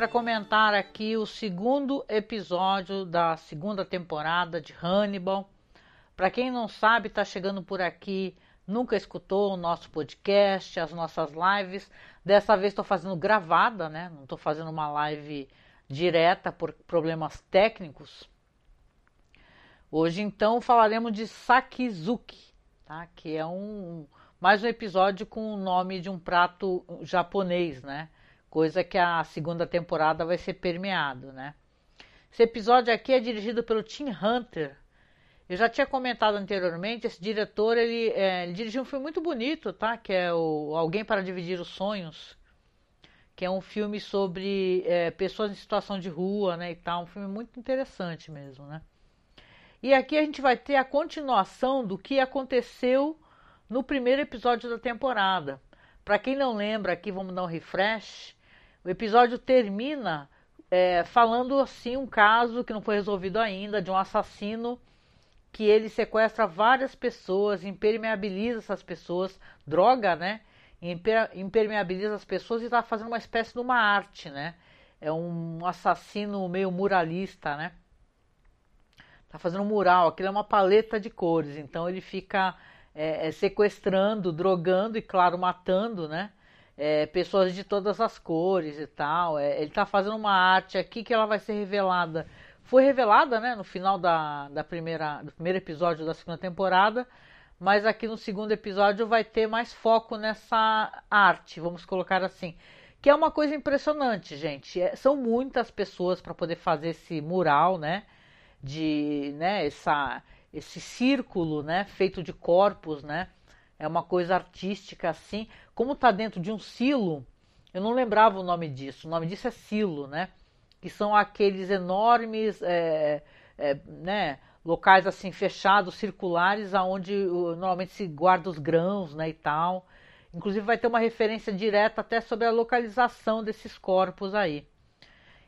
Para comentar aqui o segundo episódio da segunda temporada de Hannibal. Para quem não sabe, está chegando por aqui, nunca escutou o nosso podcast, as nossas lives. Dessa vez estou fazendo gravada, né? Não estou fazendo uma live direta por problemas técnicos. Hoje então falaremos de Sakizuki, tá? Que é um mais um episódio com o nome de um prato japonês, né? Coisa que a segunda temporada vai ser permeado, né? Esse episódio aqui é dirigido pelo Tim Hunter. Eu já tinha comentado anteriormente, esse diretor ele, é, ele dirigiu um filme muito bonito, tá? Que é o Alguém para Dividir os Sonhos, que é um filme sobre é, pessoas em situação de rua, né? E tal, um filme muito interessante mesmo, né? E aqui a gente vai ter a continuação do que aconteceu no primeiro episódio da temporada. Para quem não lembra, aqui vamos dar um refresh. O episódio termina é, falando assim um caso que não foi resolvido ainda de um assassino que ele sequestra várias pessoas, impermeabiliza essas pessoas, droga, né? Impermeabiliza as pessoas e está fazendo uma espécie de uma arte, né? É um assassino meio muralista, né? Tá fazendo um mural, aquilo é uma paleta de cores, então ele fica é, é, sequestrando, drogando e, claro, matando, né? É, pessoas de todas as cores e tal. É, ele está fazendo uma arte aqui que ela vai ser revelada. Foi revelada, né, no final da, da primeira, do primeiro episódio da segunda temporada, mas aqui no segundo episódio vai ter mais foco nessa arte, vamos colocar assim. Que é uma coisa impressionante, gente. É, são muitas pessoas para poder fazer esse mural, né? De, né, essa, esse círculo, né, feito de corpos, né? É uma coisa artística assim. Como está dentro de um silo, eu não lembrava o nome disso. O nome disso é silo, né? Que são aqueles enormes, é, é, né? Locais assim fechados, circulares, aonde normalmente se guarda os grãos, né? E tal. Inclusive vai ter uma referência direta até sobre a localização desses corpos aí.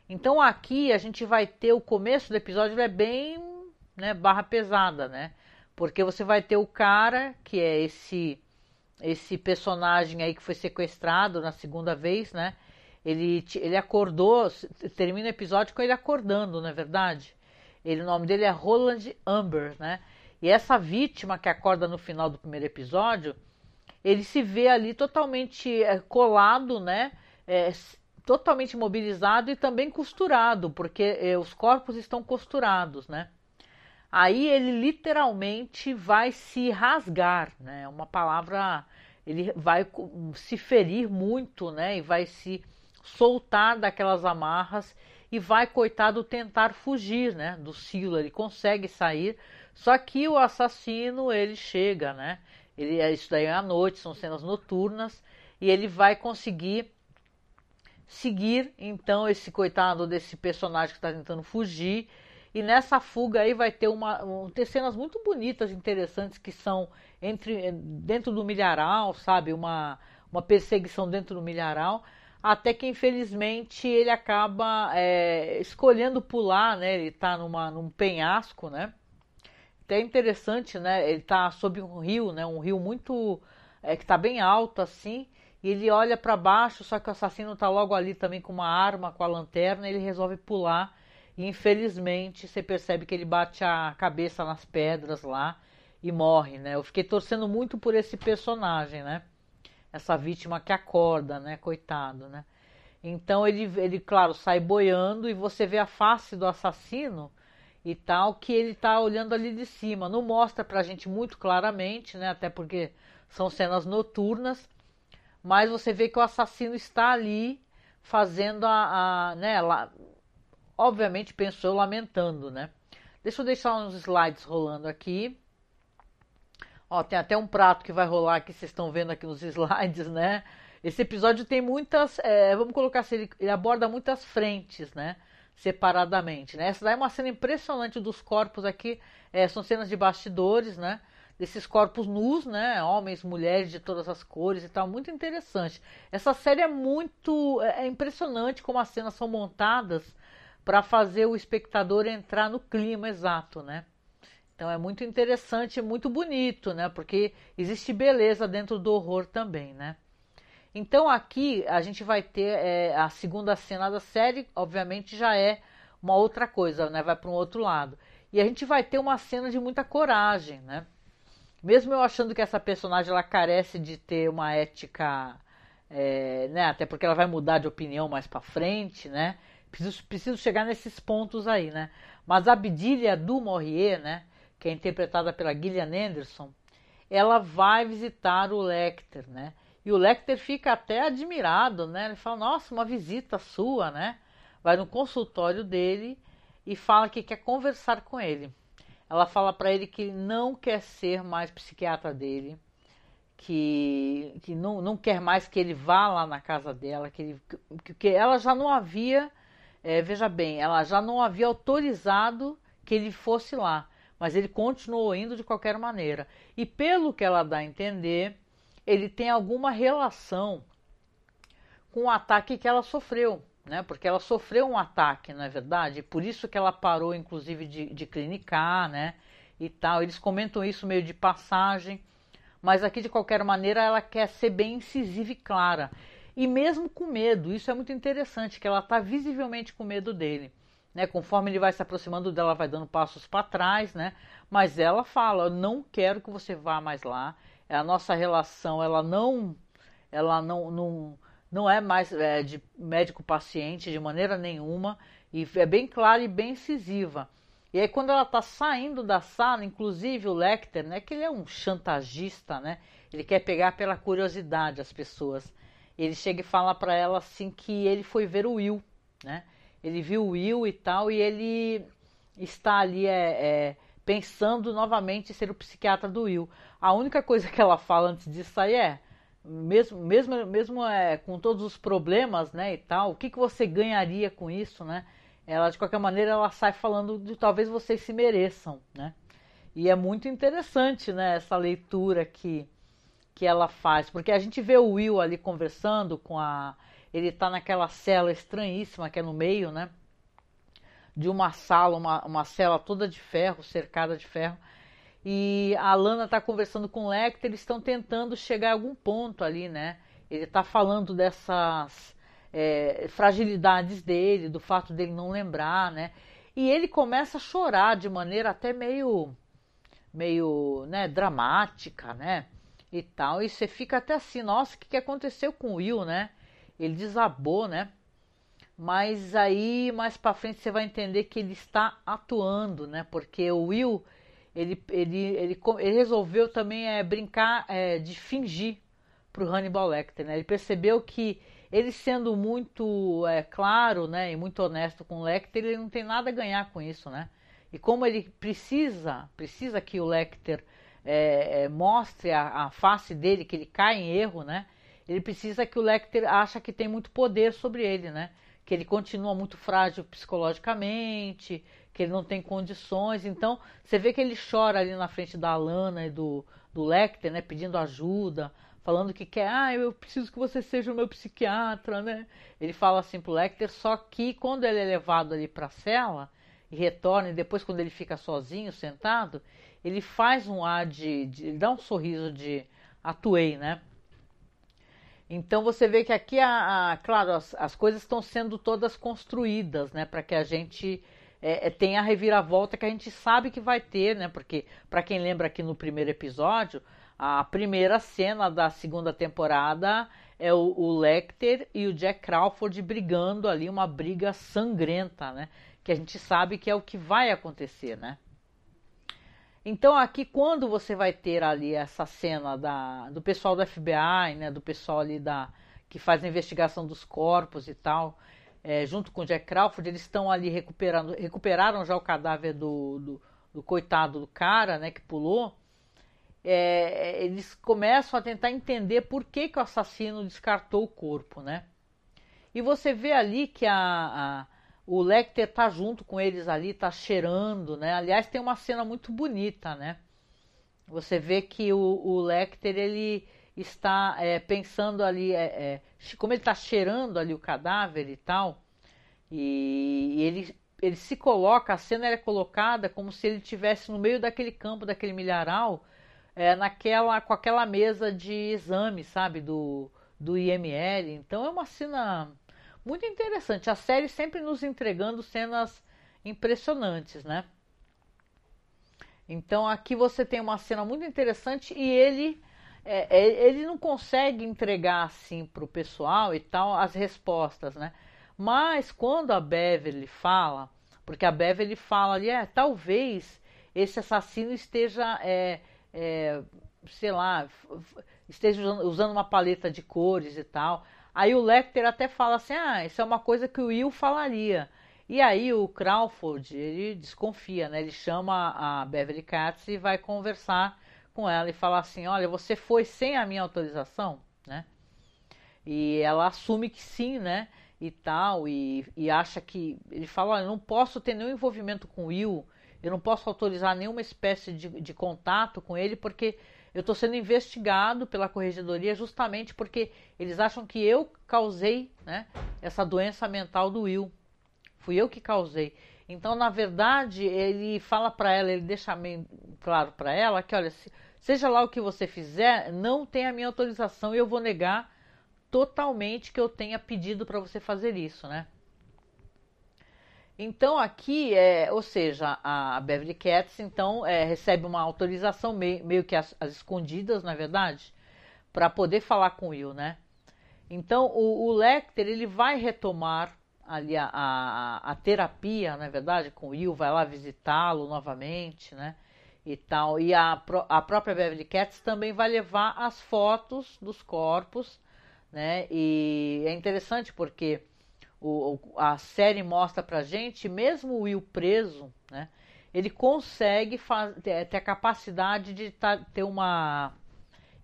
Então aqui a gente vai ter o começo do episódio é bem né, barra pesada, né? Porque você vai ter o cara, que é esse esse personagem aí que foi sequestrado na segunda vez, né? Ele, ele acordou, termina o episódio com ele acordando, não é verdade? Ele, o nome dele é Roland Amber, né? E essa vítima que acorda no final do primeiro episódio, ele se vê ali totalmente é, colado, né? É, totalmente imobilizado e também costurado, porque é, os corpos estão costurados, né? Aí ele literalmente vai se rasgar, né? É uma palavra, ele vai se ferir muito, né? E vai se soltar daquelas amarras e vai, coitado, tentar fugir, né? Do silo, ele consegue sair, só que o assassino, ele chega, né? Ele, isso daí é à noite, são cenas noturnas, e ele vai conseguir seguir, então, esse coitado desse personagem que está tentando fugir e nessa fuga aí vai ter uma um, ter cenas muito bonitas, interessantes que são entre dentro do milharal, sabe, uma uma perseguição dentro do milharal, até que infelizmente ele acaba é, escolhendo pular, né? Ele está numa num penhasco, né? Até interessante, né? Ele está sob um rio, né? Um rio muito é, que está bem alto assim. E ele olha para baixo, só que o assassino está logo ali também com uma arma, com a lanterna. E ele resolve pular infelizmente você percebe que ele bate a cabeça nas pedras lá e morre, né? Eu fiquei torcendo muito por esse personagem, né? Essa vítima que acorda, né? Coitado, né? Então ele, ele, claro, sai boiando e você vê a face do assassino e tal, que ele tá olhando ali de cima. Não mostra pra gente muito claramente, né? Até porque são cenas noturnas, mas você vê que o assassino está ali fazendo a, a né, lá, obviamente penso eu lamentando, né? Deixa eu deixar uns slides rolando aqui. Ó, tem até um prato que vai rolar aqui, vocês estão vendo aqui nos slides, né? Esse episódio tem muitas, é, vamos colocar assim, ele, ele, aborda muitas frentes, né? Separadamente, né? Essa daí é uma cena impressionante dos corpos aqui, é, são cenas de bastidores, né? Desses corpos nus, né? Homens, mulheres de todas as cores e tal, muito interessante. Essa série é muito, é, é impressionante como as cenas são montadas para fazer o espectador entrar no clima exato, né? Então é muito interessante, muito bonito, né? Porque existe beleza dentro do horror também, né? Então aqui a gente vai ter é, a segunda cena da série, obviamente já é uma outra coisa, né? Vai para um outro lado. E a gente vai ter uma cena de muita coragem, né? Mesmo eu achando que essa personagem ela carece de ter uma ética, é, né? Até porque ela vai mudar de opinião mais para frente, né? Preciso, preciso chegar nesses pontos aí, né? Mas a Abdilia du Maurier, né? Que é interpretada pela Gillian Anderson, ela vai visitar o Lecter, né? E o Lecter fica até admirado, né? Ele fala: Nossa, uma visita sua, né? Vai no consultório dele e fala que quer conversar com ele. Ela fala para ele que não quer ser mais psiquiatra dele, que, que não, não quer mais que ele vá lá na casa dela, que, ele, que ela já não havia, é, veja bem, ela já não havia autorizado que ele fosse lá, mas ele continuou indo de qualquer maneira. E pelo que ela dá a entender, ele tem alguma relação com o ataque que ela sofreu né? Porque ela sofreu um ataque, não é verdade? Por isso que ela parou, inclusive, de, de clinicar, né? E tal. Eles comentam isso meio de passagem, mas aqui de qualquer maneira ela quer ser bem incisiva e clara. E mesmo com medo, isso é muito interessante, que ela está visivelmente com medo dele. Né, conforme ele vai se aproximando dela, vai dando passos para trás, né? Mas ela fala: "Eu não quero que você vá mais lá. A nossa relação, ela não, ela não, não, não é mais é, de médico-paciente de maneira nenhuma, e é bem clara e bem incisiva. E aí quando ela está saindo da sala, inclusive o Lecter, né, que ele é um chantagista, né, ele quer pegar pela curiosidade as pessoas. Ele chega e fala para ela assim que ele foi ver o Will, né? Ele viu o Will e tal, e ele está ali é, é, pensando novamente em ser o psiquiatra do Will. A única coisa que ela fala antes disso aí é: mesmo mesmo mesmo é, com todos os problemas né e tal o que, que você ganharia com isso né ela de qualquer maneira ela sai falando de talvez vocês se mereçam né e é muito interessante né essa leitura que que ela faz porque a gente vê o Will ali conversando com a ele está naquela cela estranhíssima que é no meio né de uma sala uma, uma cela toda de ferro cercada de ferro e a Lana está conversando com o Lecter, eles estão tentando chegar a algum ponto ali, né? Ele está falando dessas é, fragilidades dele, do fato dele não lembrar, né? E ele começa a chorar de maneira até meio, meio, né, dramática, né? E tal. E você fica até assim, nossa, o que, que aconteceu com o Will, né? Ele desabou, né? Mas aí mais para frente você vai entender que ele está atuando, né? Porque o Will ele, ele, ele, ele resolveu também é, brincar é, de fingir para o Hannibal Lecter. Né? Ele percebeu que ele sendo muito é, claro né, e muito honesto com o Lecter, ele não tem nada a ganhar com isso. Né? E como ele precisa, precisa que o Lecter é, é, mostre a, a, face dele, que ele cai em erro, né? ele precisa que o Lecter acha que tem muito poder sobre ele, né? que ele continua muito frágil psicologicamente, que ele não tem condições. Então, você vê que ele chora ali na frente da Alana e do, do Lecter, né, pedindo ajuda, falando que quer, ah, eu preciso que você seja o meu psiquiatra, né? Ele fala assim pro Lecter, só que quando ele é levado ali para a cela e retorna, e depois quando ele fica sozinho, sentado, ele faz um ar de, de dá um sorriso de atuei, né? Então você vê que aqui, a, a claro, as, as coisas estão sendo todas construídas, né, para que a gente é, é, tem a reviravolta que a gente sabe que vai ter, né? Porque, para quem lembra aqui no primeiro episódio, a primeira cena da segunda temporada é o, o Lecter e o Jack Crawford brigando ali, uma briga sangrenta, né? Que a gente sabe que é o que vai acontecer, né? Então aqui quando você vai ter ali essa cena da, do pessoal do FBI, né, do pessoal ali da que faz a investigação dos corpos e tal, é, junto com Jack Crawford, eles estão ali recuperando, recuperaram já o cadáver do, do, do coitado do cara, né, que pulou. É, eles começam a tentar entender por que, que o assassino descartou o corpo, né? E você vê ali que a, a o Lecter tá junto com eles ali, tá cheirando, né? Aliás, tem uma cena muito bonita, né? Você vê que o, o Lecter ele está é, pensando ali, é, é, como ele está cheirando ali o cadáver e tal, e, e, ele, ele se coloca, a cena é colocada como se ele estivesse no meio daquele campo, daquele milharal, é, naquela, com aquela mesa de exame, sabe, do, do IML. Então é uma cena muito interessante. A série sempre nos entregando cenas impressionantes, né? Então aqui você tem uma cena muito interessante e ele é, é ele não consegue entregar assim para o pessoal e tal as respostas, né? Mas quando a Beverly fala, porque a Beverly fala ali, é, talvez esse assassino esteja, é, é, sei lá, esteja usando, usando uma paleta de cores e tal. Aí o Lecter até fala assim, ah, isso é uma coisa que o Will falaria. E aí o Crawford, ele desconfia, né? Ele chama a Beverly Katz e vai conversar com ela e falar assim, olha, você foi sem a minha autorização, né? E ela assume que sim, né? E tal, e, e acha que. Ele fala, olha, eu não posso ter nenhum envolvimento com o Will, eu não posso autorizar nenhuma espécie de, de contato com ele, porque eu estou sendo investigado pela corregedoria justamente porque eles acham que eu causei né, essa doença mental do Will. Fui eu que causei. Então, na verdade, ele fala para ela, ele deixa bem claro para ela que, olha, se, seja lá o que você fizer, não tem a minha autorização e eu vou negar totalmente que eu tenha pedido para você fazer isso, né? Então aqui, é, ou seja, a Beverly Cats então é, recebe uma autorização meio, meio que as, as, escondidas, na é verdade, para poder falar com o Will, né? Então o, o Lecter ele vai retomar ali a, a, a terapia, na é verdade, com o Will, vai lá visitá-lo novamente, né? E tal. E a, a própria Beverly Cats também vai levar as fotos dos corpos, né? E é interessante porque o, a série mostra pra gente, mesmo o Will preso, né? Ele consegue ter, ter a capacidade de tá, ter uma,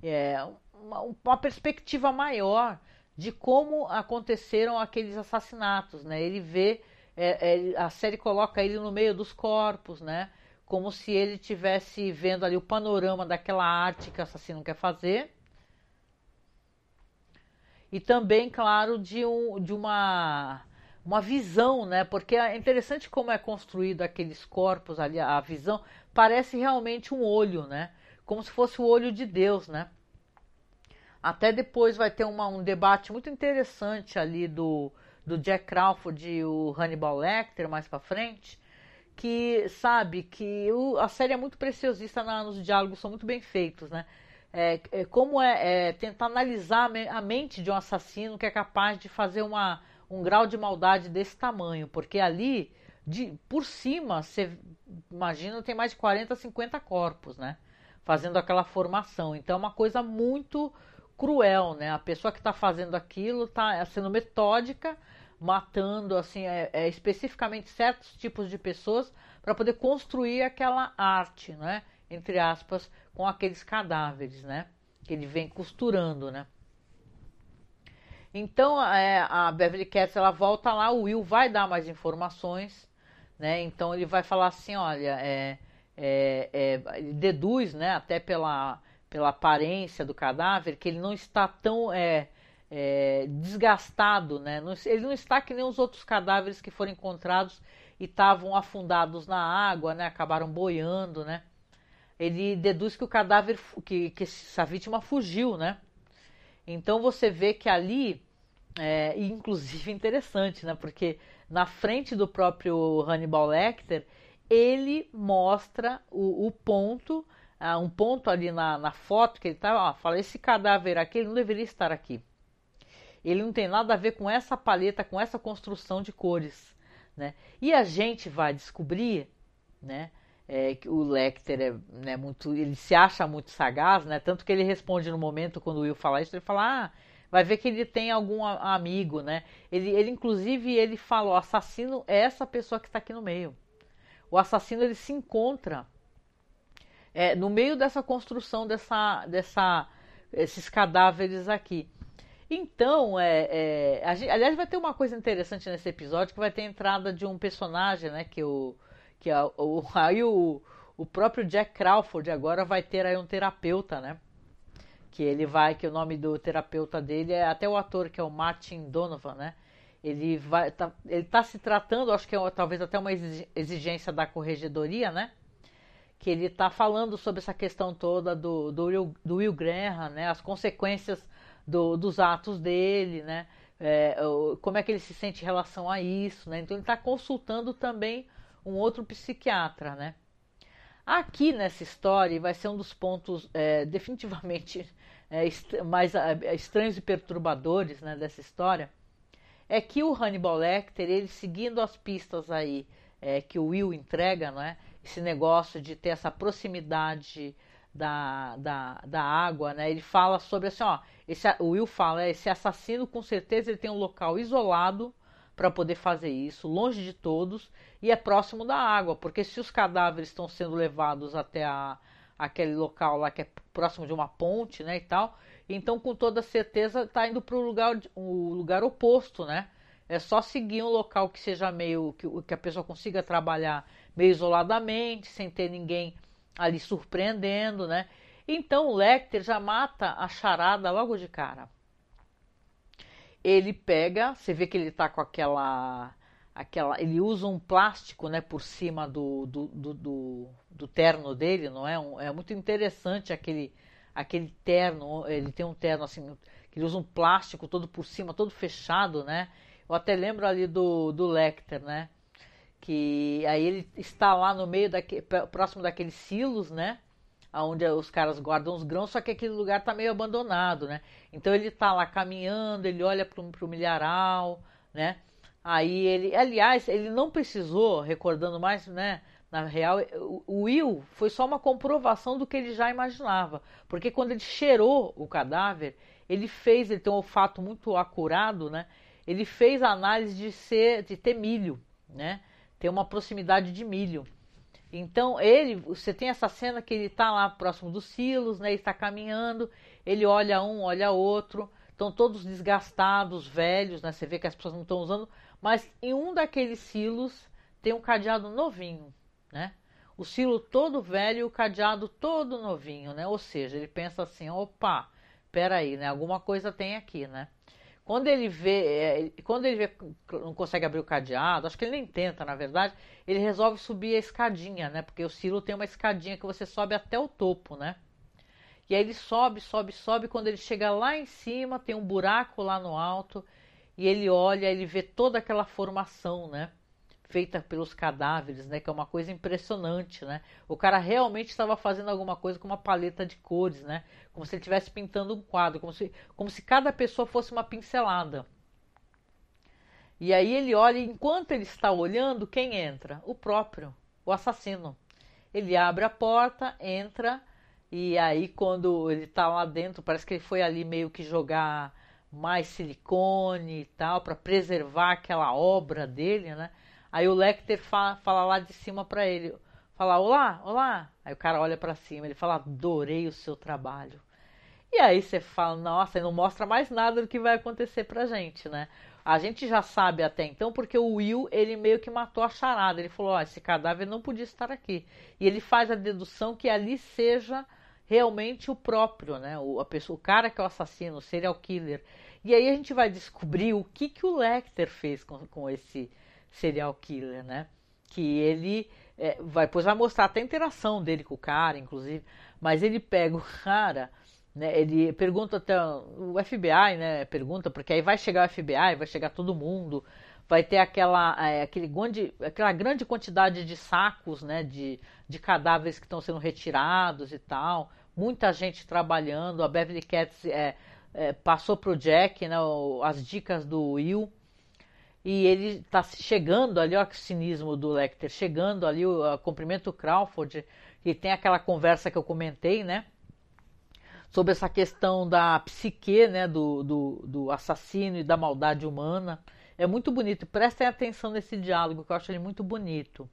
é, uma, uma perspectiva maior de como aconteceram aqueles assassinatos, né? Ele vê, é, é, a série coloca ele no meio dos corpos, né? Como se ele tivesse vendo ali o panorama daquela arte que o assassino quer fazer. E também, claro, de, um, de uma uma visão, né? Porque é interessante como é construído aqueles corpos ali, a visão parece realmente um olho, né? Como se fosse o olho de Deus, né? Até depois vai ter uma, um debate muito interessante ali do, do Jack Crawford e o Hannibal Lecter mais para frente, que sabe que o, a série é muito preciosista na, nos diálogos, são muito bem feitos, né? É, é como é, é, tentar analisar a mente de um assassino que é capaz de fazer uma, um grau de maldade desse tamanho, porque ali, de, por cima, você imagina, tem mais de 40, 50 corpos, né? Fazendo aquela formação. Então é uma coisa muito cruel, né? A pessoa que está fazendo aquilo está sendo metódica, matando assim é, é, especificamente certos tipos de pessoas para poder construir aquela arte, né? Entre aspas, com aqueles cadáveres, né? Que ele vem costurando, né? Então é, a Beverly Cats ela volta lá, o Will vai dar mais informações, né? Então ele vai falar assim, olha, é, é, é, ele deduz, né? Até pela pela aparência do cadáver, que ele não está tão é, é, desgastado, né? Não, ele não está que nem os outros cadáveres que foram encontrados e estavam afundados na água, né? Acabaram boiando, né? Ele deduz que o cadáver, que, que essa vítima fugiu, né? Então você vê que ali, é, inclusive interessante, né? Porque na frente do próprio Hannibal Lecter, ele mostra o, o ponto ah, um ponto ali na, na foto que ele estava, fala, esse cadáver aqui ele não deveria estar aqui. Ele não tem nada a ver com essa paleta, com essa construção de cores, né? E a gente vai descobrir, né? É, que o Lecter é né, muito, ele se acha muito sagaz, né? Tanto que ele responde no momento quando o Will fala isso, ele fala, ah, vai ver que ele tem algum amigo, né? Ele, ele inclusive ele fala, o assassino é essa pessoa que está aqui no meio. O assassino ele se encontra é, no meio dessa construção dessa, dessa, esses cadáveres aqui. Então, é, é gente, aliás, vai ter uma coisa interessante nesse episódio que vai ter a entrada de um personagem, né? Que o que a, o, aí o, o próprio Jack Crawford agora vai ter aí um terapeuta, né? Que ele vai, que o nome do terapeuta dele é até o ator que é o Martin Donovan, né? Ele vai, tá, ele tá se tratando, acho que é talvez até uma exigência da corregedoria, né? que ele está falando sobre essa questão toda do, do, Will, do Will Graham, né, as consequências do, dos atos dele, né? É, como é que ele se sente em relação a isso, né? Então ele está consultando também um outro psiquiatra, né? Aqui nessa história vai ser um dos pontos é, definitivamente é, est mais é, estranhos e perturbadores né, dessa história, é que o Hannibal Lecter, ele seguindo as pistas aí é, que o Will entrega, não é? esse negócio de ter essa proximidade da, da, da água, né? Ele fala sobre assim, ó, esse, o Will fala, é, esse assassino com certeza ele tem um local isolado para poder fazer isso, longe de todos e é próximo da água, porque se os cadáveres estão sendo levados até a, aquele local lá que é próximo de uma ponte, né, e tal, então com toda certeza está indo para o lugar, o lugar oposto, né? É só seguir um local que seja meio que, que a pessoa consiga trabalhar meio isoladamente, sem ter ninguém ali surpreendendo, né? Então o Lecter já mata a charada logo de cara. Ele pega, você vê que ele tá com aquela aquela ele usa um plástico né por cima do, do, do, do, do terno dele não é? Um, é muito interessante aquele aquele terno ele tem um terno assim que ele usa um plástico todo por cima todo fechado né? Eu até lembro ali do, do Lecter né? Que aí ele está lá no meio daquele, próximo daqueles silos, né? Onde os caras guardam os grãos, só que aquele lugar está meio abandonado, né? Então ele está lá caminhando, ele olha para o milharal, né? Aí ele, aliás, ele não precisou, recordando mais, né? Na real, o Will foi só uma comprovação do que ele já imaginava, porque quando ele cheirou o cadáver, ele fez, ele tem um olfato muito acurado, né? Ele fez a análise de ser, de ter milho, né? tem uma proximidade de milho. Então ele, você tem essa cena que ele está lá próximo dos silos, né? Está caminhando, ele olha um, olha outro, estão todos desgastados, velhos, né? Você vê que as pessoas não estão usando, mas em um daqueles silos tem um cadeado novinho, né? O silo todo velho e o cadeado todo novinho, né? Ou seja, ele pensa assim, opa, peraí, né? Alguma coisa tem aqui, né? Quando ele vê, é, quando ele vê não consegue abrir o cadeado, acho que ele nem tenta, na verdade, ele resolve subir a escadinha, né? Porque o silo tem uma escadinha que você sobe até o topo, né? E aí ele sobe, sobe, sobe. Quando ele chega lá em cima, tem um buraco lá no alto. E ele olha, ele vê toda aquela formação, né? Feita pelos cadáveres, né? Que é uma coisa impressionante, né? O cara realmente estava fazendo alguma coisa com uma paleta de cores, né? Como se ele estivesse pintando um quadro, como se, como se cada pessoa fosse uma pincelada. E aí ele olha, e enquanto ele está olhando, quem entra? O próprio, o assassino. Ele abre a porta, entra, e aí quando ele está lá dentro, parece que ele foi ali meio que jogar mais silicone e tal, para preservar aquela obra dele, né? Aí o Lecter fala, fala lá de cima para ele, fala olá, olá. Aí o cara olha para cima, ele fala adorei o seu trabalho. E aí você fala, nossa, não mostra mais nada do que vai acontecer pra gente, né? A gente já sabe até então porque o Will, ele meio que matou a charada. Ele falou, ó, oh, esse cadáver não podia estar aqui. E ele faz a dedução que ali seja realmente o próprio, né? O, a pessoa, o cara que é o assassino, o serial killer. E aí a gente vai descobrir o que, que o Lecter fez com, com esse serial killer, né? Que ele é, vai, depois vai mostrar até a interação dele com o cara, inclusive, mas ele pega o cara, né? Ele pergunta até o FBI, né? Pergunta porque aí vai chegar o FBI, vai chegar todo mundo, vai ter aquela, é, aquele grande, aquela grande quantidade de sacos, né? De, de cadáveres que estão sendo retirados e tal, muita gente trabalhando. A Beverly Cats é, é, passou pro Jack, né? As dicas do Will e ele está chegando ali, olha que cinismo do Lecter, chegando ali, o cumprimento Crawford, e tem aquela conversa que eu comentei, né? Sobre essa questão da psique, né? Do, do, do assassino e da maldade humana. É muito bonito, prestem atenção nesse diálogo, que eu acho ele muito bonito.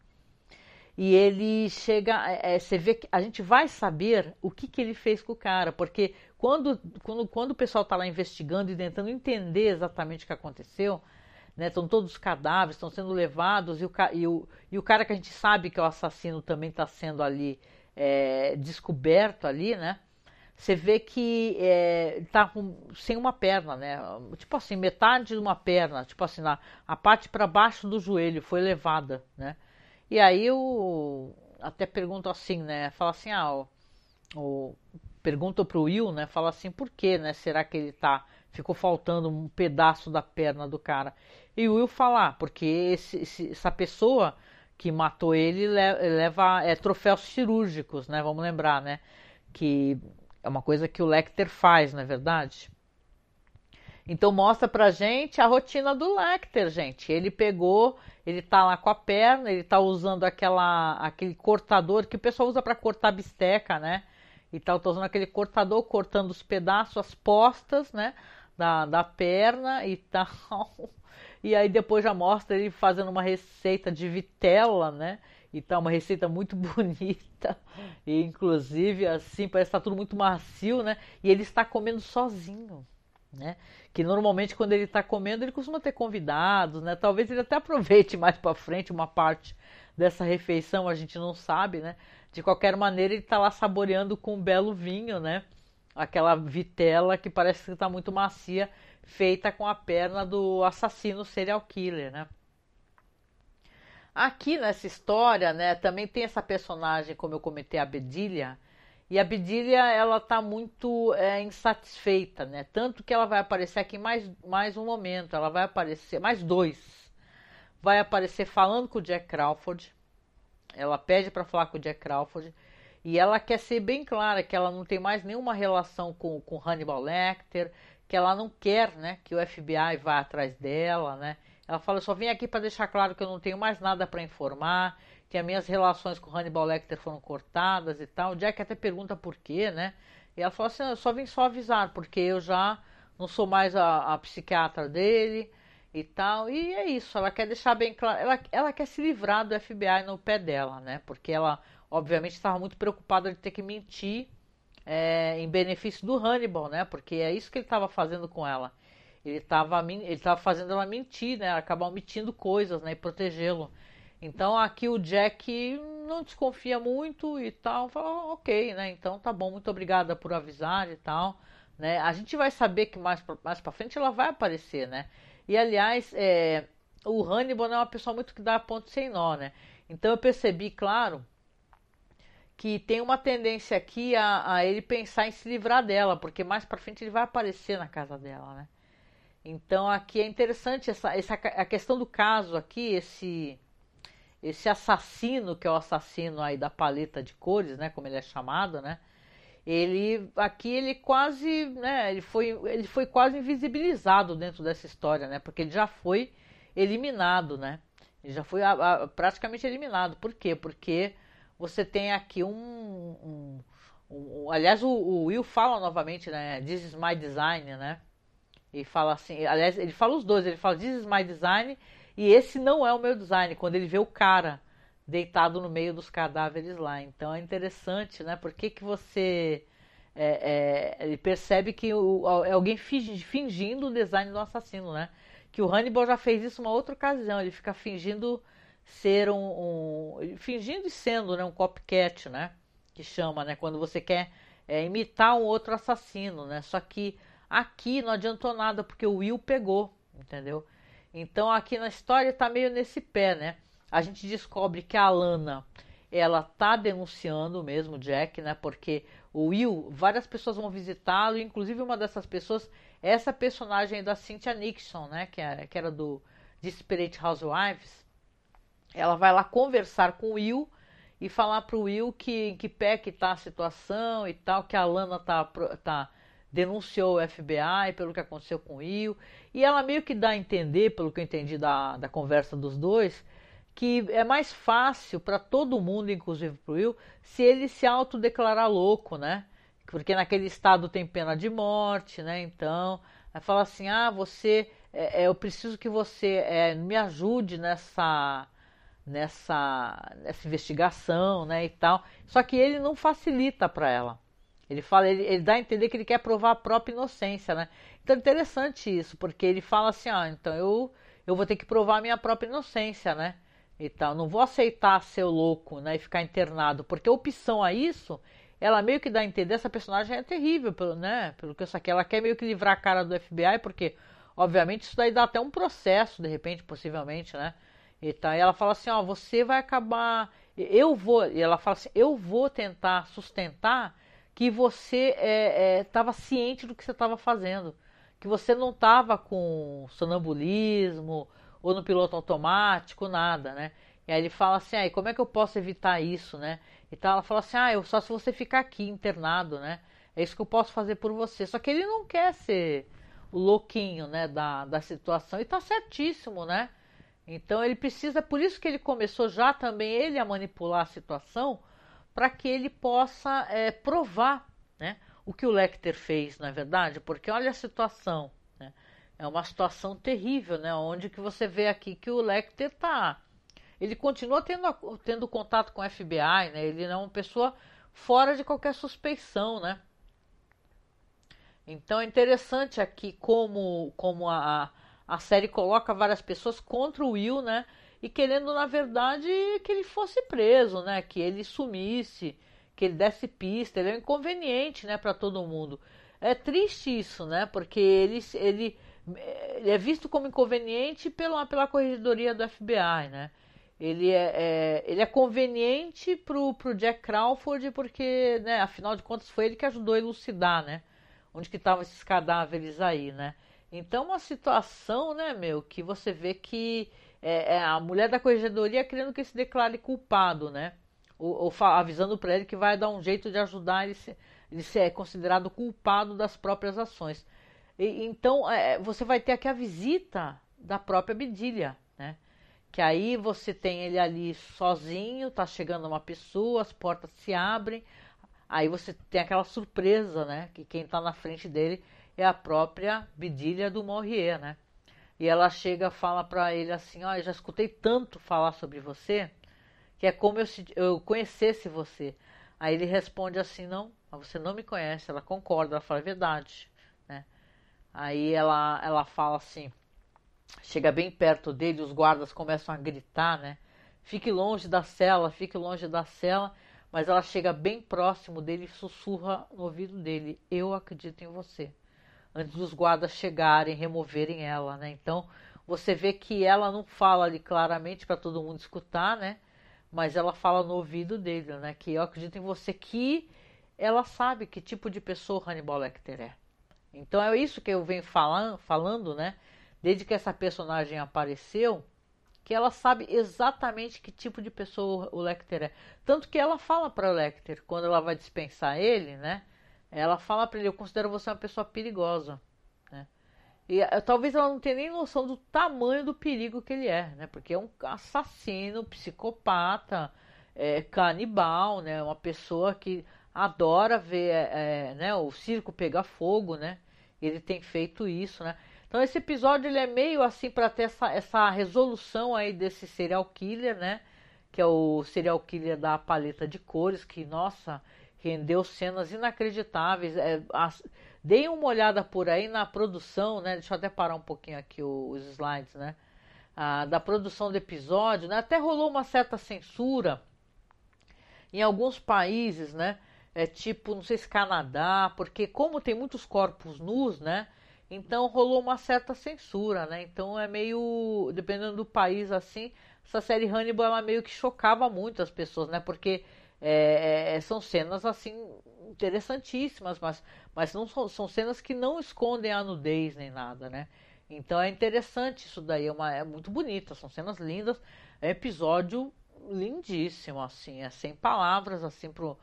E ele chega, é, é você vê que a gente vai saber o que, que ele fez com o cara, porque quando, quando, quando o pessoal está lá investigando e tentando entender exatamente o que aconteceu, né? Estão todos os cadáveres, estão sendo levados, e o, e, o, e o cara que a gente sabe que é o assassino também está sendo ali é, descoberto ali, né? Você vê que é, tá com, sem uma perna, né? Tipo assim, metade de uma perna, tipo assim, na, a parte para baixo do joelho foi levada, né? E aí eu até pergunto assim, né? Fala assim, ah, o, o pergunta pro Will, né? Fala assim, por que, né? Será que ele tá ficou faltando um pedaço da perna do cara? E o Will fala, ah, porque esse, esse, essa pessoa que matou ele leva é, troféus cirúrgicos, né? Vamos lembrar, né? Que é uma coisa que o Lecter faz, não é verdade? Então mostra pra gente a rotina do Lecter, gente. Ele pegou, ele tá lá com a perna, ele tá usando aquela, aquele cortador que o pessoal usa para cortar bisteca, né? E tal, tá usando aquele cortador, cortando os pedaços, as postas, né? Da, da perna e tal. E aí depois já mostra ele fazendo uma receita de vitela, né? E tá uma receita muito bonita. E inclusive, assim, parece que tá tudo muito macio, né? E ele está comendo sozinho, né? Que normalmente quando ele está comendo, ele costuma ter convidados, né? Talvez ele até aproveite mais para frente uma parte dessa refeição, a gente não sabe, né? De qualquer maneira, ele está lá saboreando com um belo vinho, né? Aquela vitela que parece que está muito macia feita com a perna do assassino serial killer, né? Aqui nessa história, né, também tem essa personagem, como eu comentei, a Bedilha, e a Bedilha, ela tá muito é, insatisfeita, né? Tanto que ela vai aparecer aqui mais, mais um momento, ela vai aparecer, mais dois. Vai aparecer falando com o Jack Crawford, ela pede para falar com o Jack Crawford, e ela quer ser bem clara que ela não tem mais nenhuma relação com, com Hannibal Lecter, que ela não quer, né, que o FBI vá atrás dela, né? Ela fala, só vim aqui para deixar claro que eu não tenho mais nada para informar, que as minhas relações com Hannibal Lecter foram cortadas e tal. O Jack até pergunta por quê, né? E ela fala assim, eu só vim só avisar, porque eu já não sou mais a, a psiquiatra dele e tal. E é isso, ela quer deixar bem claro, ela, ela quer se livrar do FBI no pé dela, né? Porque ela, obviamente, estava muito preocupada de ter que mentir é, em benefício do Hannibal, né? Porque é isso que ele estava fazendo com ela. Ele estava ele tava fazendo ela mentir, né? Acabar omitindo coisas, né? E protegê-lo. Então aqui o Jack não desconfia muito e tal. Fala, ok, né? Então tá bom, muito obrigada por avisar e tal. Né? A gente vai saber que mais pra, mais pra frente ela vai aparecer, né? E aliás, é, o Hannibal é uma pessoa muito que dá ponto sem nó, né? Então eu percebi, claro, que tem uma tendência aqui a, a, ele pensar em se livrar dela, porque mais para frente ele vai aparecer na casa dela, né? Então aqui é interessante essa, essa a questão do caso aqui, esse esse assassino que é o assassino aí da paleta de cores, né, como ele é chamado, né? Ele aqui ele quase, né, ele foi ele foi quase invisibilizado dentro dessa história, né? Porque ele já foi eliminado, né? Ele já foi a, a, praticamente eliminado. Por quê? Porque você tem aqui um. um, um aliás, o, o, Will fala novamente, né? This is my design, né? E fala assim, aliás, ele fala os dois, ele fala This is my design e esse não é o meu design, quando ele vê o cara deitado no meio dos cadáveres lá. Então é interessante, né? Por que, que você. É, é, ele percebe que o, é alguém fingindo o design do assassino, né? Que o Hannibal já fez isso uma outra ocasião, ele fica fingindo ser um, um, fingindo e sendo né, um copycat, né, que chama, né, quando você quer é, imitar um outro assassino, né, só que aqui não adiantou nada porque o Will pegou, entendeu? Então aqui na história tá meio nesse pé, né? A gente descobre que a Lana ela tá denunciando mesmo o Jack, né? Porque o Will, várias pessoas vão visitá-lo, inclusive uma dessas pessoas essa personagem da Cynthia Nixon, né? Que, é, que era do Desperate Housewives ela vai lá conversar com o Will e falar pro Will que em que pé que tá a situação e tal, que a Lana tá, tá denunciou o FBI pelo que aconteceu com o Will. E ela meio que dá a entender, pelo que eu entendi da, da conversa dos dois, que é mais fácil para todo mundo, inclusive pro Will, se ele se autodeclarar louco, né? Porque naquele estado tem pena de morte, né? Então, fala assim: ah, você, é, é, eu preciso que você é, me ajude nessa nessa, nessa investigação, né, e tal. Só que ele não facilita para ela. Ele fala, ele, ele, dá a entender que ele quer provar a própria inocência, né? Então é interessante isso, porque ele fala assim, ah, então eu eu vou ter que provar a minha própria inocência, né? E tal, não vou aceitar ser louco, né, e ficar internado, porque a opção a isso, ela meio que dá a entender, essa personagem é terrível, pelo, né? Pelo que eu saquei, ela quer meio que livrar a cara do FBI, porque obviamente isso daí dá até um processo, de repente, possivelmente, né? E, tá, e ela fala assim, ó, você vai acabar, eu vou, e ela fala assim, eu vou tentar sustentar que você estava é, é, ciente do que você estava fazendo, que você não estava com sonambulismo ou no piloto automático, nada, né? E aí ele fala assim, ah, como é que eu posso evitar isso, né? Então ela fala assim, ah, eu, só se você ficar aqui internado, né? É isso que eu posso fazer por você. Só que ele não quer ser o louquinho, né, da, da situação. E tá certíssimo, né? Então ele precisa, por isso que ele começou já também ele a manipular a situação, para que ele possa é, provar, né, o que o Lecter fez, na é verdade, porque olha a situação, né? É uma situação terrível, né? Onde que você vê aqui que o Lecter tá, ele continua tendo, tendo contato com o FBI, né? Ele é uma pessoa fora de qualquer suspeição, né? Então é interessante aqui como, como a série coloca várias pessoas contra o Will, né? E querendo, na verdade, que ele fosse preso, né? Que ele sumisse, que ele desse pista. Ele é um inconveniente, né, para todo mundo. É triste isso, né? Porque ele, ele, ele é visto como inconveniente pela, pela corregedoria do FBI, né? Ele é, é, ele é conveniente pro, pro Jack Crawford porque, né, afinal de contas, foi ele que ajudou a elucidar, né? onde que estavam esses cadáveres aí, né? Então, uma situação, né, meu, que você vê que é, é a mulher da corregedoria querendo que ele se declare culpado, né? Ou, ou avisando para ele que vai dar um jeito de ajudar ele, se, ele ser considerado culpado das próprias ações. E, então, é, você vai ter aqui a visita da própria Bedilha, né? Que aí você tem ele ali sozinho, tá chegando uma pessoa, as portas se abrem, Aí você tem aquela surpresa, né? Que quem está na frente dele é a própria Bidilha do Morrier, né? E ela chega fala para ele assim: Ó, oh, eu já escutei tanto falar sobre você que é como eu, eu conhecesse você. Aí ele responde assim: Não, você não me conhece. Ela concorda, ela fala: É verdade, né? Aí ela, ela fala assim: Chega bem perto dele, os guardas começam a gritar, né? Fique longe da cela, fique longe da cela mas ela chega bem próximo dele e sussurra no ouvido dele: Eu acredito em você. Antes dos guardas chegarem, removerem ela, né? Então você vê que ela não fala ali claramente para todo mundo escutar, né? Mas ela fala no ouvido dele, né? Que eu acredito em você, que ela sabe que tipo de pessoa Hannibal Lecter é. Então é isso que eu venho falando, falando, né? Desde que essa personagem apareceu, que ela sabe exatamente que tipo de pessoa o Lecter é. Tanto que ela fala para o Lecter, quando ela vai dispensar ele, né? Ela fala para ele: Eu considero você uma pessoa perigosa. Né? E eh, talvez ela não tenha nem noção do tamanho do perigo que ele é, né? Porque é um assassino, psicopata, é, canibal, né? Uma pessoa que adora ver é, né, o circo pegar fogo, né? Ele tem feito isso, né? Então esse episódio ele é meio assim para ter essa, essa resolução aí desse serial killer, né? Que é o serial killer da paleta de cores, que nossa, rendeu cenas inacreditáveis. É, as, deem uma olhada por aí na produção, né? Deixa eu até parar um pouquinho aqui os, os slides, né? Ah, da produção do episódio, né? Até rolou uma certa censura em alguns países, né? É tipo, não sei se Canadá, porque como tem muitos corpos nus, né? Então rolou uma certa censura, né? Então é meio, dependendo do país assim, essa série Hannibal ela meio que chocava muito as pessoas, né? Porque é, é, é são cenas assim interessantíssimas, mas, mas não são, são cenas que não escondem a nudez nem nada, né? Então é interessante isso daí, é, uma, é muito bonita, são cenas lindas, é episódio lindíssimo, assim, é sem palavras assim pro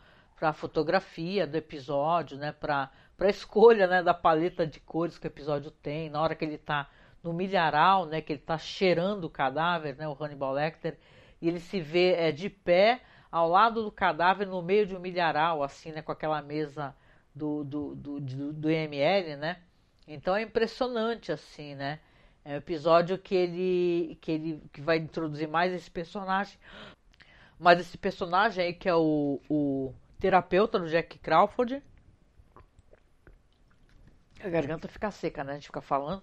para a fotografia do episódio, né, para a escolha né, da paleta de cores que o episódio tem, na hora que ele está no milharal, né, que ele está cheirando o cadáver, né, o Hannibal Lecter, e ele se vê é, de pé ao lado do cadáver no meio de um milharal, assim, né, com aquela mesa do, do, do, do, do ML, né? Então é impressionante, assim, né? É um episódio que ele, que ele que vai introduzir mais esse personagem. Mas esse personagem aí que é o, o terapeuta do Jack Crawford. A garganta fica seca, né? A gente fica falando.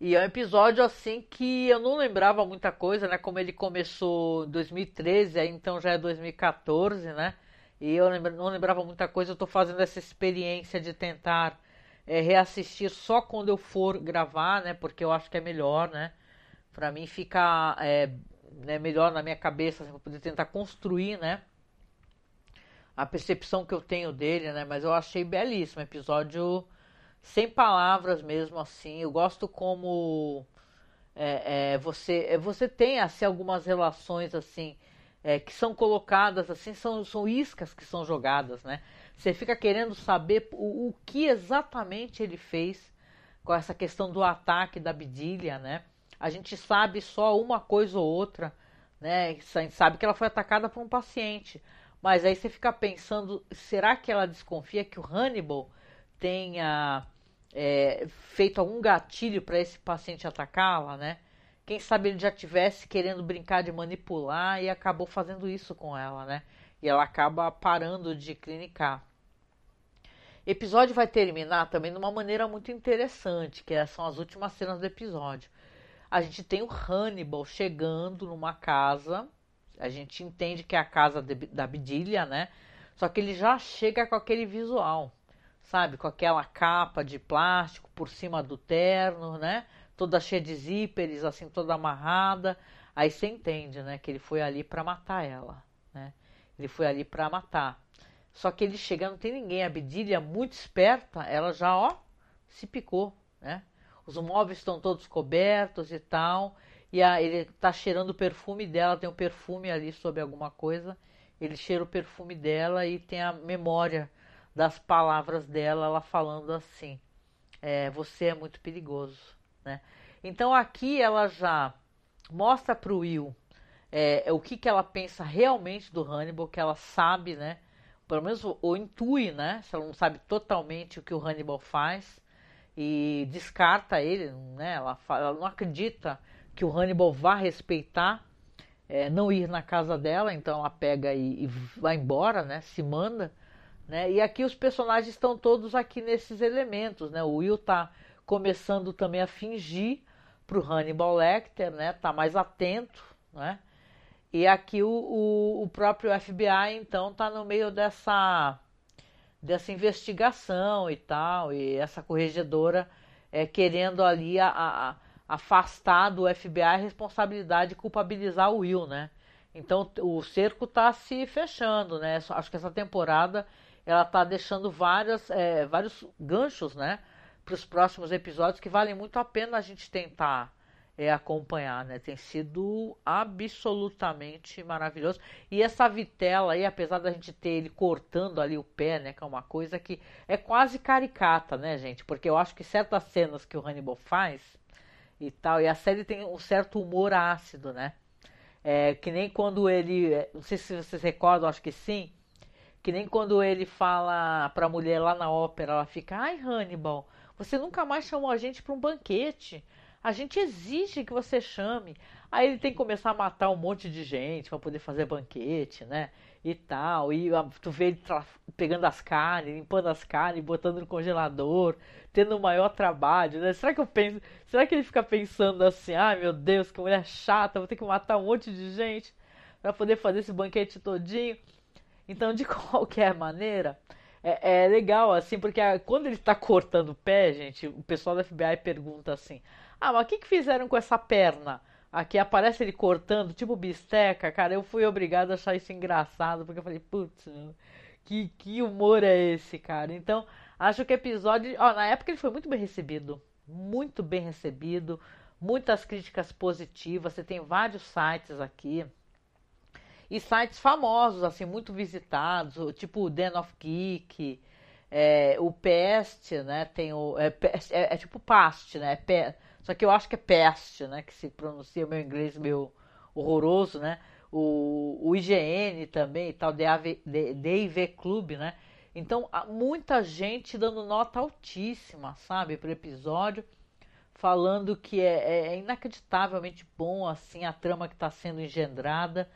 E é um episódio assim que eu não lembrava muita coisa, né? Como ele começou em 2013, aí então já é 2014, né? E eu não lembrava muita coisa. Eu tô fazendo essa experiência de tentar é, reassistir só quando eu for gravar, né? Porque eu acho que é melhor, né? Pra mim ficar é, né, melhor na minha cabeça, assim, pra poder tentar construir, né? a percepção que eu tenho dele, né? Mas eu achei belíssimo, episódio sem palavras mesmo assim. Eu gosto como é, é, você é, você tem assim algumas relações assim é, que são colocadas assim são, são iscas que são jogadas, né? Você fica querendo saber o, o que exatamente ele fez com essa questão do ataque da Bidilha, né? A gente sabe só uma coisa ou outra, né? A gente sabe que ela foi atacada por um paciente, mas aí você fica pensando, será que ela desconfia que o Hannibal tenha é, feito algum gatilho para esse paciente atacá-la, né? Quem sabe ele já tivesse querendo brincar de manipular e acabou fazendo isso com ela, né? E ela acaba parando de clinicar. O episódio vai terminar também de uma maneira muito interessante, que são as últimas cenas do episódio. A gente tem o Hannibal chegando numa casa, a gente entende que é a casa de, da Bidilha, né? Só que ele já chega com aquele visual sabe? Com aquela capa de plástico por cima do terno, né? Toda cheia de zíperes, assim, toda amarrada. Aí você entende, né? Que ele foi ali para matar ela, né? Ele foi ali para matar. Só que ele chega, não tem ninguém. A Bedilha, muito esperta, ela já, ó, se picou, né? Os móveis estão todos cobertos e tal. E a, ele tá cheirando o perfume dela, tem um perfume ali sobre alguma coisa. Ele cheira o perfume dela e tem a memória das palavras dela, ela falando assim: é, você é muito perigoso, né? Então aqui ela já mostra para o Will é, o que, que ela pensa realmente do Hannibal, que ela sabe, né? Pelo menos ou intui, né? Se ela não sabe totalmente o que o Hannibal faz e descarta ele, né? Ela, fala, ela não acredita que o Hannibal vá respeitar, é, não ir na casa dela, então ela pega e, e vai embora, né? Se manda. Né? E aqui os personagens estão todos aqui nesses elementos. Né? O Will está começando também a fingir para o Hannibal Lecter, né? Tá mais atento, né? E aqui o, o, o próprio FBI então está no meio dessa dessa investigação e tal, e essa corregedora é, querendo ali a, a, afastar do FBI a responsabilidade de culpabilizar o Will, né? Então o cerco está se fechando, né? Acho que essa temporada ela está deixando várias, é, vários ganchos, né, para os próximos episódios que valem muito a pena a gente tentar é, acompanhar, né? Tem sido absolutamente maravilhoso. E essa vitela aí, apesar da gente ter ele cortando ali o pé, né? Que é uma coisa que é quase caricata, né, gente? Porque eu acho que certas cenas que o Hannibal faz e tal, e a série tem um certo humor ácido, né? É, que nem quando ele. É, não sei se vocês recordam, acho que sim que nem quando ele fala pra mulher lá na ópera, ela fica: Ai, Hannibal, você nunca mais chamou a gente para um banquete. A gente exige que você chame. Aí ele tem que começar a matar um monte de gente para poder fazer banquete, né? E tal. E tu vê ele pegando as carnes, limpando as carnes, botando no congelador, tendo o maior trabalho, né? Será que eu penso. Será que ele fica pensando assim, ai meu Deus, que mulher chata, vou ter que matar um monte de gente para poder fazer esse banquete todinho? Então, de qualquer maneira, é, é legal, assim, porque a, quando ele está cortando o pé, gente, o pessoal da FBI pergunta assim: Ah, mas o que, que fizeram com essa perna? Aqui aparece ele cortando, tipo bisteca, cara. Eu fui obrigado a achar isso engraçado, porque eu falei, putz, que, que humor é esse, cara? Então, acho que o episódio. Ó, na época ele foi muito bem recebido. Muito bem recebido. Muitas críticas positivas. Você tem vários sites aqui e sites famosos, assim, muito visitados, tipo o Den of Geek, é, o Pest, né? Tem o. É, é, é tipo Past, né? É só que eu acho que é Pest, né? Que se pronuncia meu inglês meu horroroso, né? O, o IGN também e tal, DAV, DIV Club, né? Então, muita gente dando nota altíssima, sabe, pro episódio, falando que é, é inacreditavelmente bom, assim, a trama que está sendo engendrada.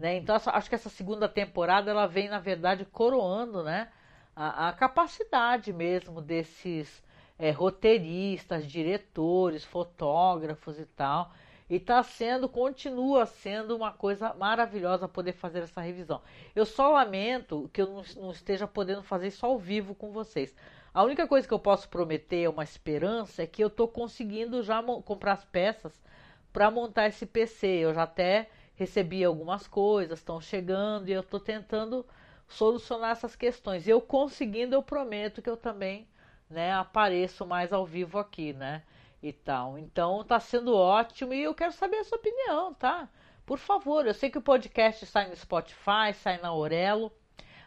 Né? Então acho que essa segunda temporada ela vem na verdade coroando, né, a, a capacidade mesmo desses é, roteiristas, diretores, fotógrafos e tal. E está sendo, continua sendo uma coisa maravilhosa poder fazer essa revisão. Eu só lamento que eu não, não esteja podendo fazer isso ao vivo com vocês. A única coisa que eu posso prometer, uma esperança, é que eu estou conseguindo já comprar as peças para montar esse PC. Eu já até recebi algumas coisas, estão chegando e eu estou tentando solucionar essas questões. Eu conseguindo, eu prometo que eu também né, apareço mais ao vivo aqui, né? E tal. Então tá sendo ótimo e eu quero saber a sua opinião, tá? Por favor, eu sei que o podcast sai no Spotify, sai na Aurelo,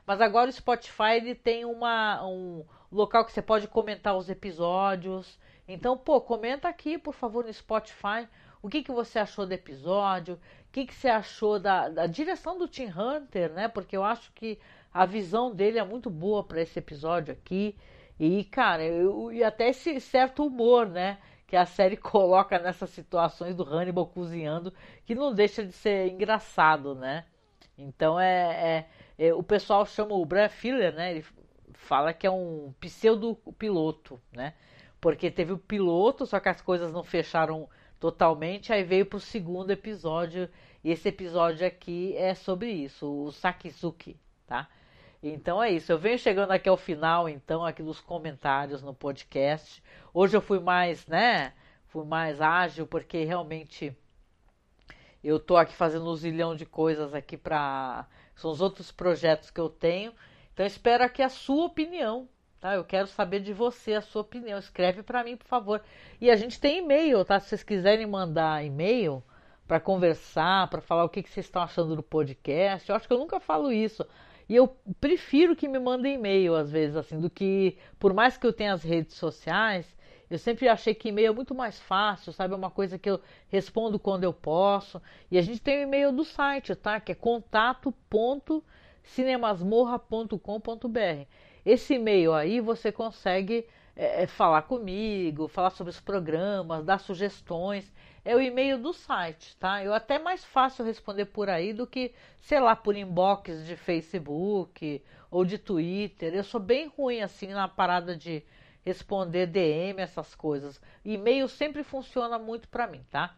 mas agora o Spotify ele tem uma, um local que você pode comentar os episódios. Então, pô, comenta aqui, por favor, no Spotify o que, que você achou do episódio, que, que você achou da, da direção do Tim Hunter, né? Porque eu acho que a visão dele é muito boa para esse episódio aqui. E, cara, eu, e até esse certo humor, né? Que a série coloca nessas situações do Hannibal cozinhando, que não deixa de ser engraçado, né? Então é, é, é o pessoal chama o Brad Filler, né? Ele fala que é um pseudo piloto, né? Porque teve o piloto, só que as coisas não fecharam totalmente, aí veio pro segundo episódio, e esse episódio aqui é sobre isso, o Sakizuki, tá? Então é isso. Eu venho chegando aqui ao final, então, aqui dos comentários no podcast. Hoje eu fui mais, né? Fui mais ágil, porque realmente eu tô aqui fazendo um zilhão de coisas aqui para São os outros projetos que eu tenho. Então espero aqui a sua opinião, tá? Eu quero saber de você a sua opinião. Escreve para mim, por favor. E a gente tem e-mail, tá? Se vocês quiserem mandar e-mail para conversar, para falar o que, que vocês estão achando do podcast. Eu acho que eu nunca falo isso. E eu prefiro que me mandem e-mail, às vezes, assim, do que, por mais que eu tenha as redes sociais, eu sempre achei que e-mail é muito mais fácil, sabe? É uma coisa que eu respondo quando eu posso. E a gente tem o e-mail do site, tá? Que é contato.cinemasmorra.com.br. Esse e-mail aí você consegue é, falar comigo, falar sobre os programas, dar sugestões é o e-mail do site, tá? Eu até mais fácil responder por aí do que, sei lá, por inbox de Facebook ou de Twitter. Eu sou bem ruim assim na parada de responder DM, essas coisas. E-mail sempre funciona muito para mim, tá?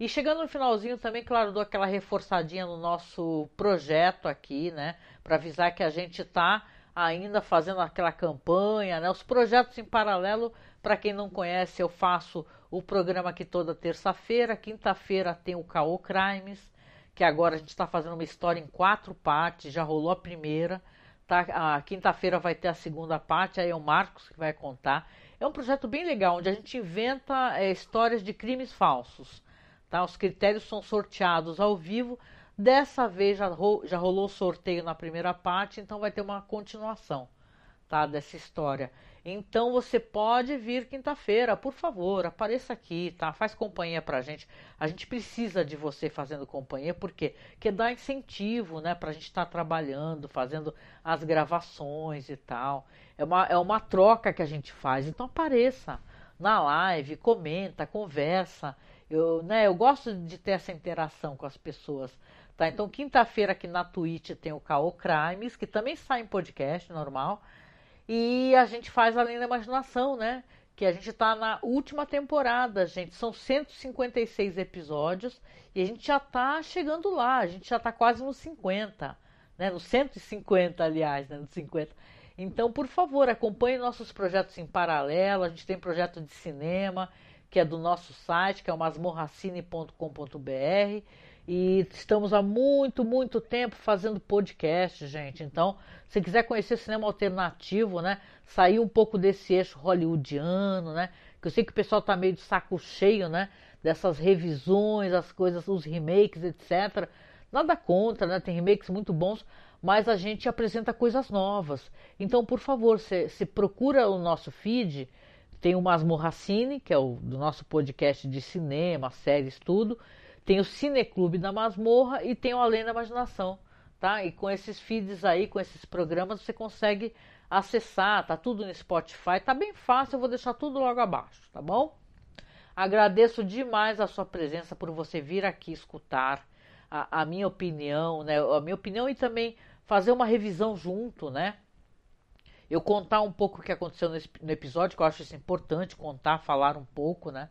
E chegando no finalzinho também, claro, dou aquela reforçadinha no nosso projeto aqui, né? Para avisar que a gente tá ainda fazendo aquela campanha, né? Os projetos em paralelo, para quem não conhece, eu faço o programa aqui toda terça-feira. Quinta-feira tem o Caô Crimes, que agora a gente está fazendo uma história em quatro partes, já rolou a primeira. Tá? A quinta-feira vai ter a segunda parte, aí é o Marcos que vai contar. É um projeto bem legal, onde a gente inventa é, histórias de crimes falsos. Tá? Os critérios são sorteados ao vivo. Dessa vez já, ro já rolou sorteio na primeira parte, então vai ter uma continuação tá, dessa história. Então você pode vir quinta-feira, por favor, apareça aqui, tá? Faz companhia pra gente. A gente precisa de você fazendo companhia, porque que dá incentivo, né, pra gente estar tá trabalhando, fazendo as gravações e tal. É uma, é uma troca que a gente faz. Então apareça na live, comenta, conversa. Eu, né, eu gosto de ter essa interação com as pessoas. Tá? Então, quinta-feira aqui na Twitch tem o Caô Crimes, que também sai em podcast normal. E a gente faz Além da Imaginação, né? Que a gente está na última temporada, gente. São 156 episódios e a gente já está chegando lá. A gente já está quase nos 50, né? Nos 150, aliás, né? Nos 50. Então, por favor, acompanhe nossos projetos em paralelo. A gente tem projeto de cinema, que é do nosso site, que é o masmorracine.com.br. E estamos há muito, muito tempo fazendo podcast, gente. Então, se quiser conhecer cinema alternativo, né? Sair um pouco desse eixo hollywoodiano, né? Que eu sei que o pessoal tá meio de saco cheio, né? Dessas revisões, as coisas, os remakes, etc. Nada contra, né? Tem remakes muito bons, mas a gente apresenta coisas novas. Então, por favor, se, se procura o nosso feed, tem o Masmorracine, que é o do nosso podcast de cinema, séries, tudo tem o Cineclube da Masmorra e tem o Além da Imaginação, tá? E com esses feeds aí, com esses programas, você consegue acessar, tá tudo no Spotify, tá bem fácil, eu vou deixar tudo logo abaixo, tá bom? Agradeço demais a sua presença por você vir aqui escutar a, a minha opinião, né? A minha opinião e também fazer uma revisão junto, né? Eu contar um pouco o que aconteceu nesse, no episódio, que eu acho isso importante, contar, falar um pouco, né?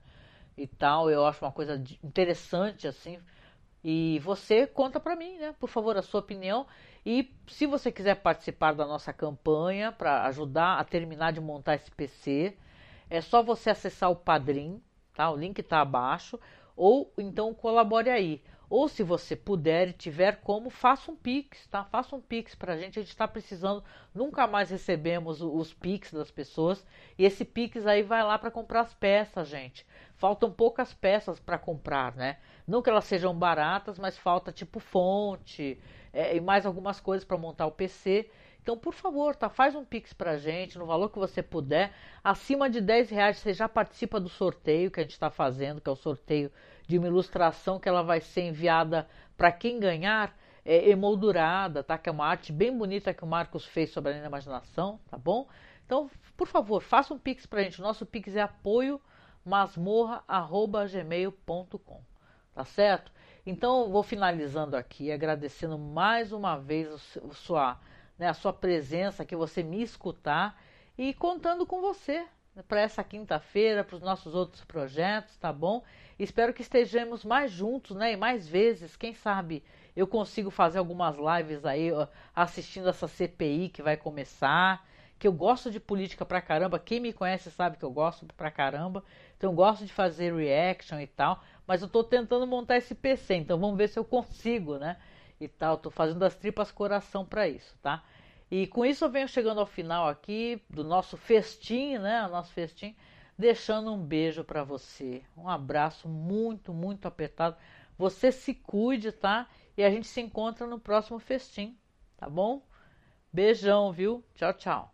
E tal. Eu acho uma coisa interessante assim. E você conta para mim, né? Por favor, a sua opinião. E se você quiser participar da nossa campanha para ajudar a terminar de montar esse PC, é só você acessar o Padrim, tá? O link está abaixo. Ou então colabore aí. Ou se você puder e tiver como, faça um Pix, tá? Faça um Pix pra gente. A gente está precisando, nunca mais recebemos os Pix das pessoas. E esse Pix aí vai lá para comprar as peças, gente. Faltam poucas peças para comprar, né? Não que elas sejam baratas, mas falta tipo fonte é, e mais algumas coisas para montar o PC. Então, por favor, tá, faz um Pix pra gente, no valor que você puder. Acima de 10 reais você já participa do sorteio que a gente está fazendo, que é o sorteio de uma ilustração que ela vai ser enviada para quem ganhar, é, emoldurada, tá? Que é uma arte bem bonita que o Marcos fez sobre a linha imaginação, tá bom? Então, por favor, faça um Pix pra gente. Nosso Pix é apoio masmorra.gmail.com, tá certo? Então, vou finalizando aqui, agradecendo mais uma vez a sua né, a sua presença, que você me escutar e contando com você né, para essa quinta-feira, para os nossos outros projetos, tá bom? Espero que estejamos mais juntos, né? E mais vezes, quem sabe eu consigo fazer algumas lives aí assistindo essa CPI que vai começar. Que eu gosto de política pra caramba. Quem me conhece sabe que eu gosto pra caramba. Então eu gosto de fazer reaction e tal. Mas eu tô tentando montar esse PC, então vamos ver se eu consigo, né? e tal. Tô fazendo as tripas coração para isso, tá? E com isso eu venho chegando ao final aqui do nosso festim, né? O nosso festim, deixando um beijo para você. Um abraço muito, muito apertado. Você se cuide, tá? E a gente se encontra no próximo festim, tá bom? Beijão, viu? Tchau, tchau.